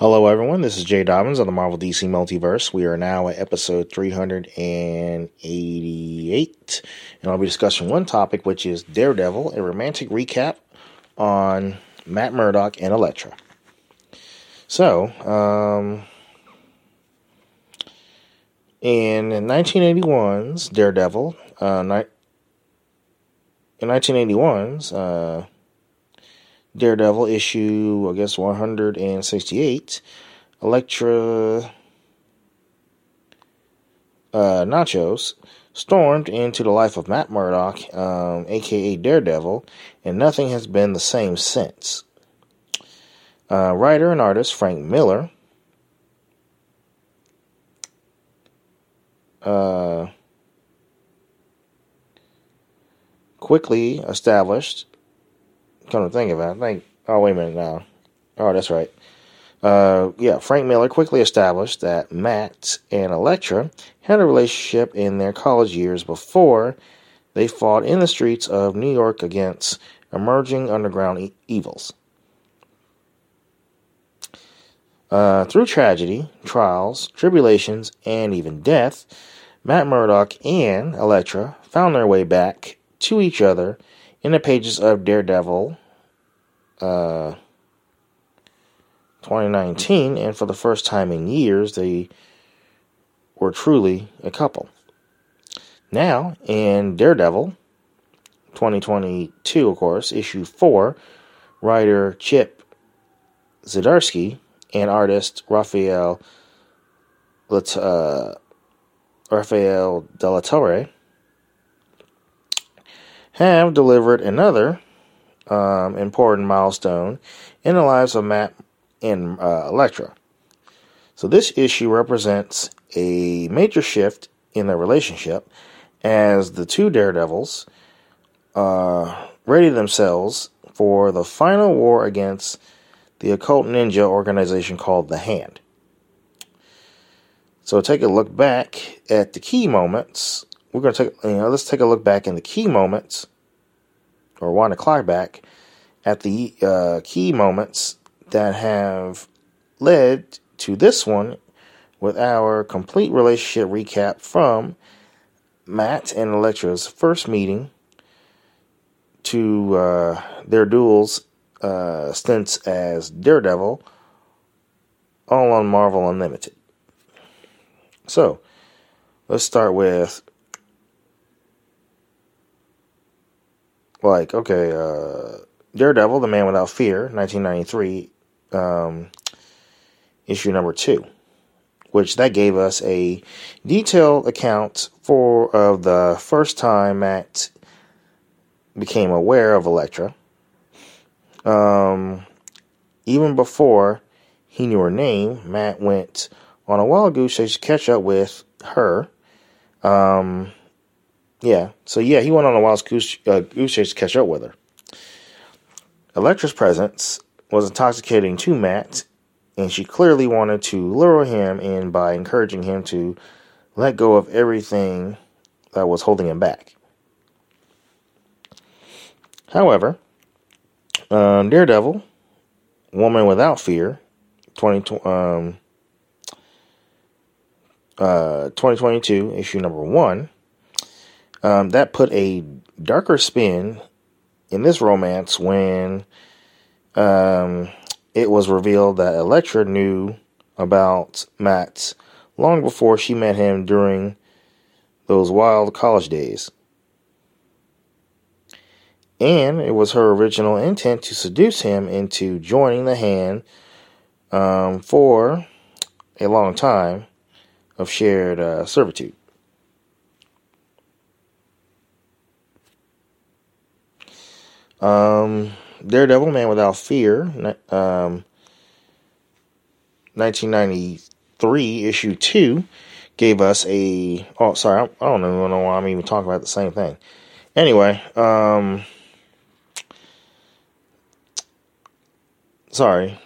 Hello, everyone. This is Jay Dobbins on the Marvel DC Multiverse. We are now at episode 388, and I'll be discussing one topic, which is Daredevil, a romantic recap on Matt Murdock and Elektra. So, um, in 1981's Daredevil, uh, in 1981's, uh, Daredevil issue, I guess 168. Elektra uh, Natchios stormed into the life of Matt Murdock, um, aka Daredevil, and nothing has been the same since. Uh, writer and artist Frank Miller uh, quickly established Come to think of it, I think. Oh, wait a minute now. Oh, that's right. Uh, yeah, Frank Miller quickly established that Matt and Elektra had a relationship in their college years before they fought in the streets of New York against emerging underground e- evils. Uh, through tragedy, trials, tribulations, and even death, Matt Murdock and Elektra found their way back to each other in the pages of Daredevil uh, 2019, and for the first time in years, they were truly a couple. Now, in Daredevil 2022, of course, issue 4, writer Chip Zdarsky and artist Raphael Let, uh, Rafael De La Torre have delivered another um, important milestone in the lives of Matt and uh, Elektra. So this issue represents a major shift in their relationship as the two daredevils uh, ready themselves for the final war against the occult ninja organization called the Hand. So take a look back at the key moments. We're going to take, you know, let's take a look back in the key moments or wind the clock back at the uh, key moments that have led to this one with our complete relationship recap from Matt and Elektra's first meeting to uh, their duels uh, stints as Daredevil, all on Marvel Unlimited. So, let's start with like okay uh daredevil the man without fear 1993 um, issue number two which that gave us a detailed account for of the first time matt became aware of elektra. Um, even before he knew her name matt went on a wild goose chase to catch up with her. Um, yeah. So yeah, he went on a wild goose, uh, goose chase to catch up with her. Elektra's presence was intoxicating to Matt, and she clearly wanted to lure him in by encouraging him to let go of everything that was holding him back. However, um, Daredevil, Woman Without Fear, 20, um, uh, 2022, issue number one, um, that put a darker spin in this romance when um, it was revealed that Elektra knew about Matt long before she met him during those wild college days. And it was her original intent to seduce him into joining the hand um, for a long time of shared uh, servitude. Um, Daredevil, Man Without Fear, um, 1993, issue 2, gave us a. Oh, sorry, I, don't even know why I'm even talking about the same thing. Anyway, um, sorry.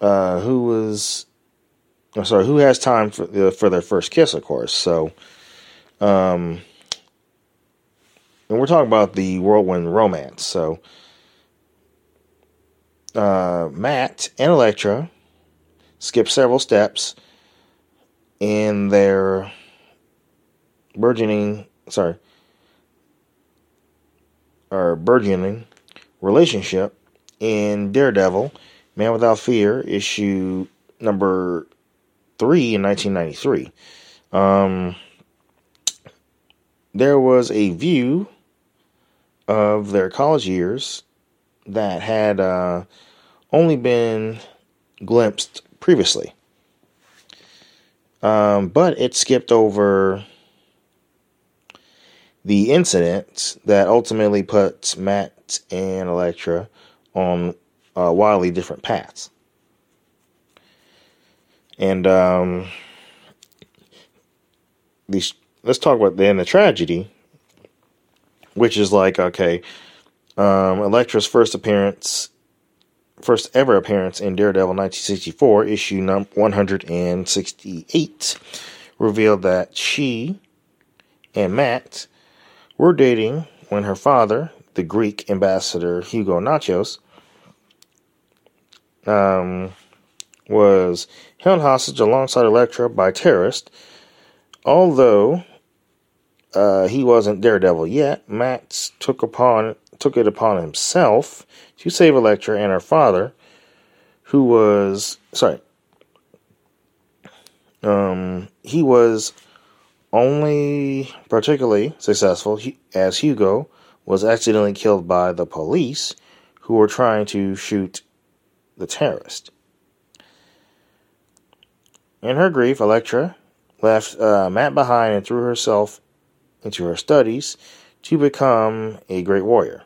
Uh, who was. I'm sorry, who has time for, the, for their first kiss, of course. So, um, and we're talking about the whirlwind romance. So, uh, Matt and Elektra skip several steps in their burgeoning, sorry, or burgeoning relationship in Daredevil, Man Without Fear, issue number three in 1993. Um, there was a view of their college years that had uh, only been glimpsed previously. Um, but it skipped over the incident that ultimately puts Matt and Elektra on uh, wildly different paths. And um, these, let's talk about then the tragedy, which is like okay, um, Elektra's first appearance, first ever appearance in Daredevil 1964, issue number 168, revealed that she and Matt were dating when her father, the Greek ambassador Hugo Natchios, um, was held hostage alongside Elektra by terrorists. Although uh, he wasn't Daredevil yet, Matt took upon took it upon himself to save Elektra and her father, who was sorry. Um, he was only particularly successful as Hugo was accidentally killed by the police who were trying to shoot the terrorist. In her grief, Elektra left uh, Matt behind and threw herself into her studies to become a great warrior.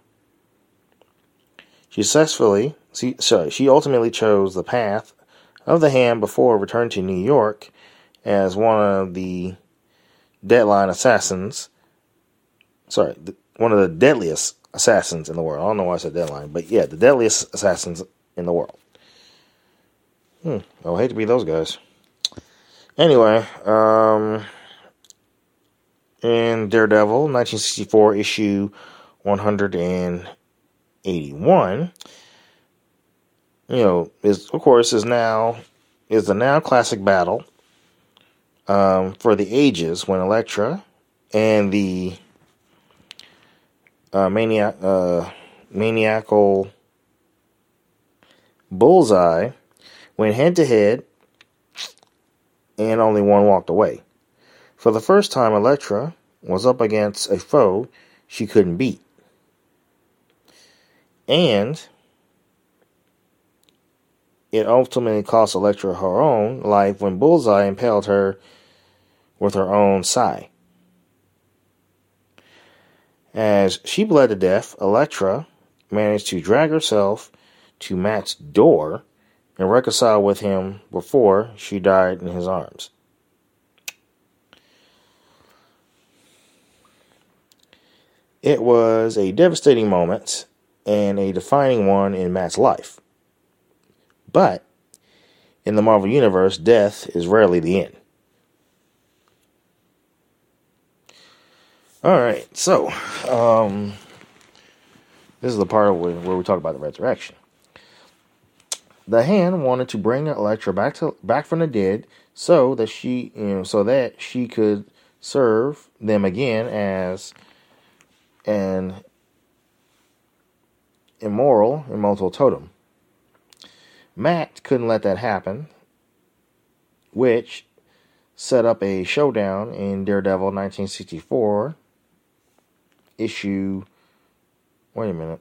She successfully, she, sorry, she ultimately chose the path of the hand before returning to New York as one of the deadline assassins. Sorry, one of the deadliest assassins in the world. I don't know why I said deadline, but yeah, the deadliest assassins in the world. Hmm, I would hate to be those guys. Anyway, um, in Daredevil, 1964 issue 181, you know, is of course is now is the now classic battle um, for the ages when Elektra and the uh, maniac, uh, maniacal bullseye went head to head and only one walked away. For the first time, Elektra was up against a foe she couldn't beat. And it ultimately cost Elektra her own life when Bullseye impaled her with her own sai. As she bled to death, Elektra managed to drag herself to Matt's door and reconcile with him before she died in his arms. It was a devastating moment and a defining one in Matt's life. But in the Marvel Universe, death is rarely the end. All right, so um, this is the part where, we talk about the resurrection. The hand wanted to bring Elektra back to back from the dead, so that she, you know, so that she could serve them again as an immoral, immortal totem. Matt couldn't let that happen, which set up a showdown in Daredevil 1964 issue. Wait a minute.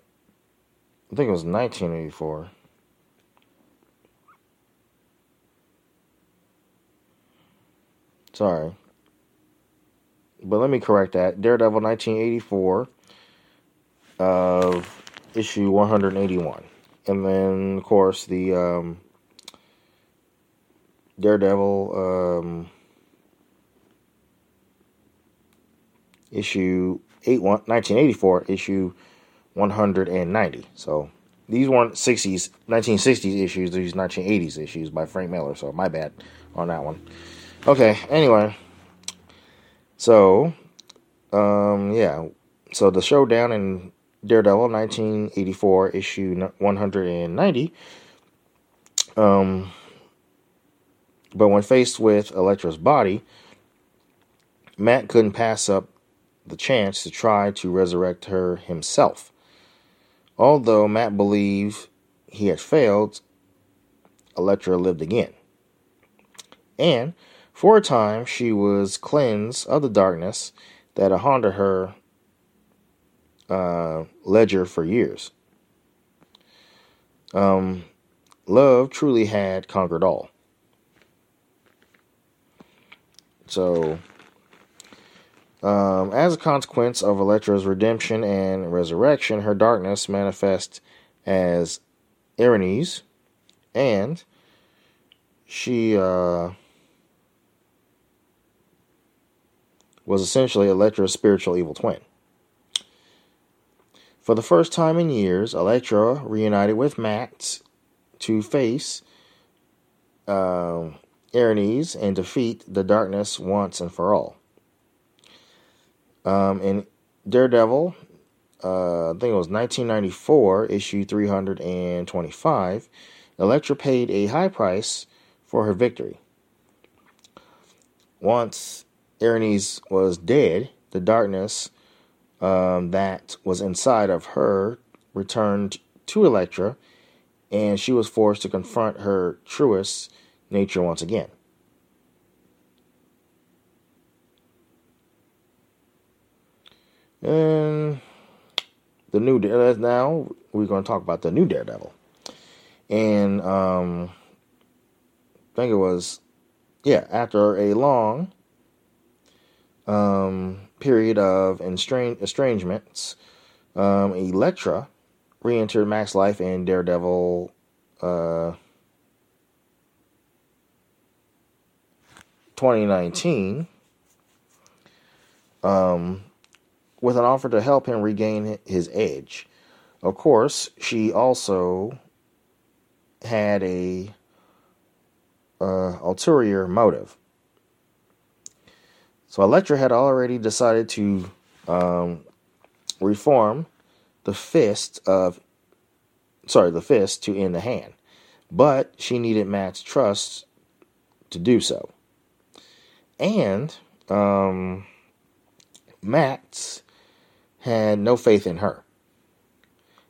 I think it was 1984. Sorry. But let me correct that. Daredevil 1984 of issue 181. And then, of course, the um, Daredevil um, issue 8, 1984, issue 190. So these weren't 60s, 1960s issues, these 1980s issues by Frank Miller. So my bad on that one. Okay, anyway. So, um, yeah. So the showdown in Daredevil, 1984, issue 190. Um, but when faced with Elektra's body, Matt couldn't pass up the chance to try to resurrect her himself. Although Matt believed he had failed, Elektra lived again. And for a time, she was cleansed of the darkness that haunted her uh, ledger for years. Um, love truly had conquered all. So, um, as a consequence of Elektra's redemption and resurrection, her darkness manifests as Erinys, and she uh, was essentially Elektra's spiritual evil twin. For the first time in years, Elektra reunited with Matt to face uh, and defeat the darkness once and for all. Um, in Daredevil, uh, I think it was 1994, issue 325, Elektra paid a high price for her victory. Once Erinys was dead, the darkness um, that was inside of her returned to Elektra, and she was forced to confront her truest nature once again. And the new now we're going to talk about the new Daredevil, and um, I think it was yeah after a long um, period of estrange- estrangements, um, Elektra re-entered Matt's Life in Daredevil. Uh, 2019 um, with an offer to help him regain his edge. Of course, she also had a uh, ulterior motive. So Elektra had already decided to um, reform the fist of, sorry, the fist to end the hand, but she needed Matt's trust to do so. And um, Matt had no faith in her.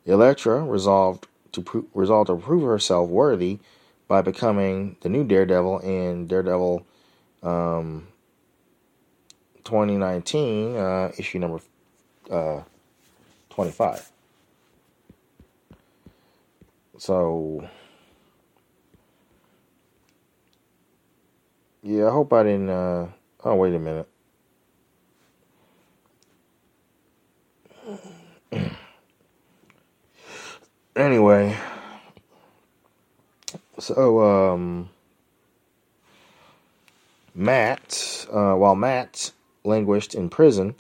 Elektra resolved to pro- to prove herself worthy by becoming the new Daredevil in Daredevil um, 2019 uh, issue number uh, 25. So Yeah, I hope I didn't. Uh... Oh, wait a minute. anyway, so um, Matt, uh, while Matt languished in prison,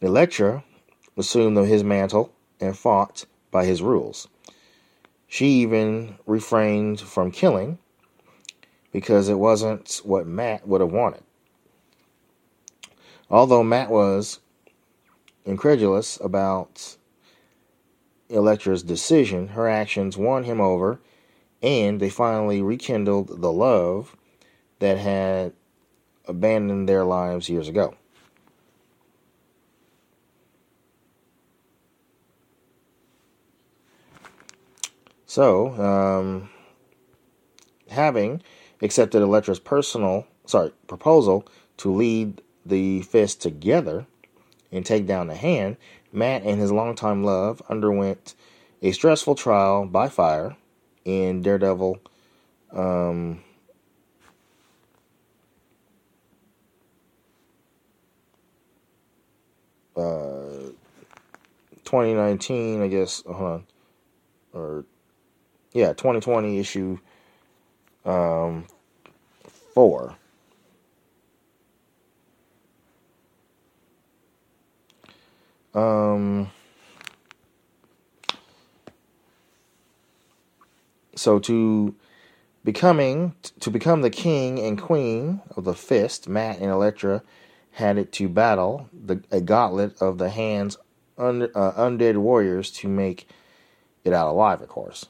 Elektra assumed his mantle and fought by his rules. She even refrained from killing because it wasn't what Matt would have wanted. Although Matt was incredulous about Elektra's decision, her actions won him over, and they finally rekindled the love that had abandoned their lives years ago. So, um, having accepted Elektra's personal, sorry, proposal to lead the fist together and take down the hand, Matt and his longtime love underwent a stressful trial by fire in Daredevil. Um, uh, 2019, I guess. Hold on, or yeah, 2020 issue um, four. Um, so to becoming to become the king and queen of the fist, Matt and Elektra had it to battle the a gauntlet of the hands uh, undead warriors to make it out alive, of course.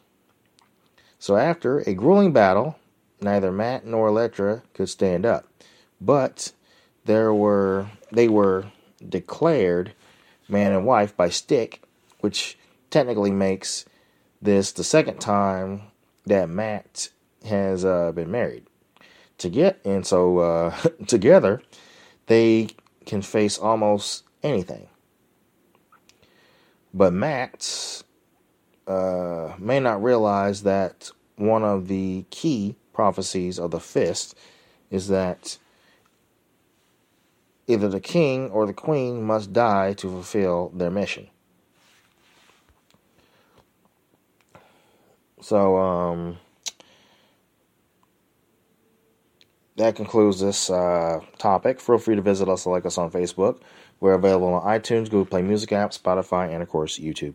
So after a grueling battle, neither Matt nor Elektra could stand up, but there were they were declared man and wife by Stick, which technically makes this the second time that Matt has uh, been married. To get and so uh, together, they can face almost anything. But Matt uh, may not realize that one of the key prophecies of the fist is that either the king or the queen must die to fulfill their mission. So, um, that concludes this uh, topic. Feel free to visit us, like us on Facebook. We're available on iTunes, Google Play Music app, Spotify, and of course, YouTube.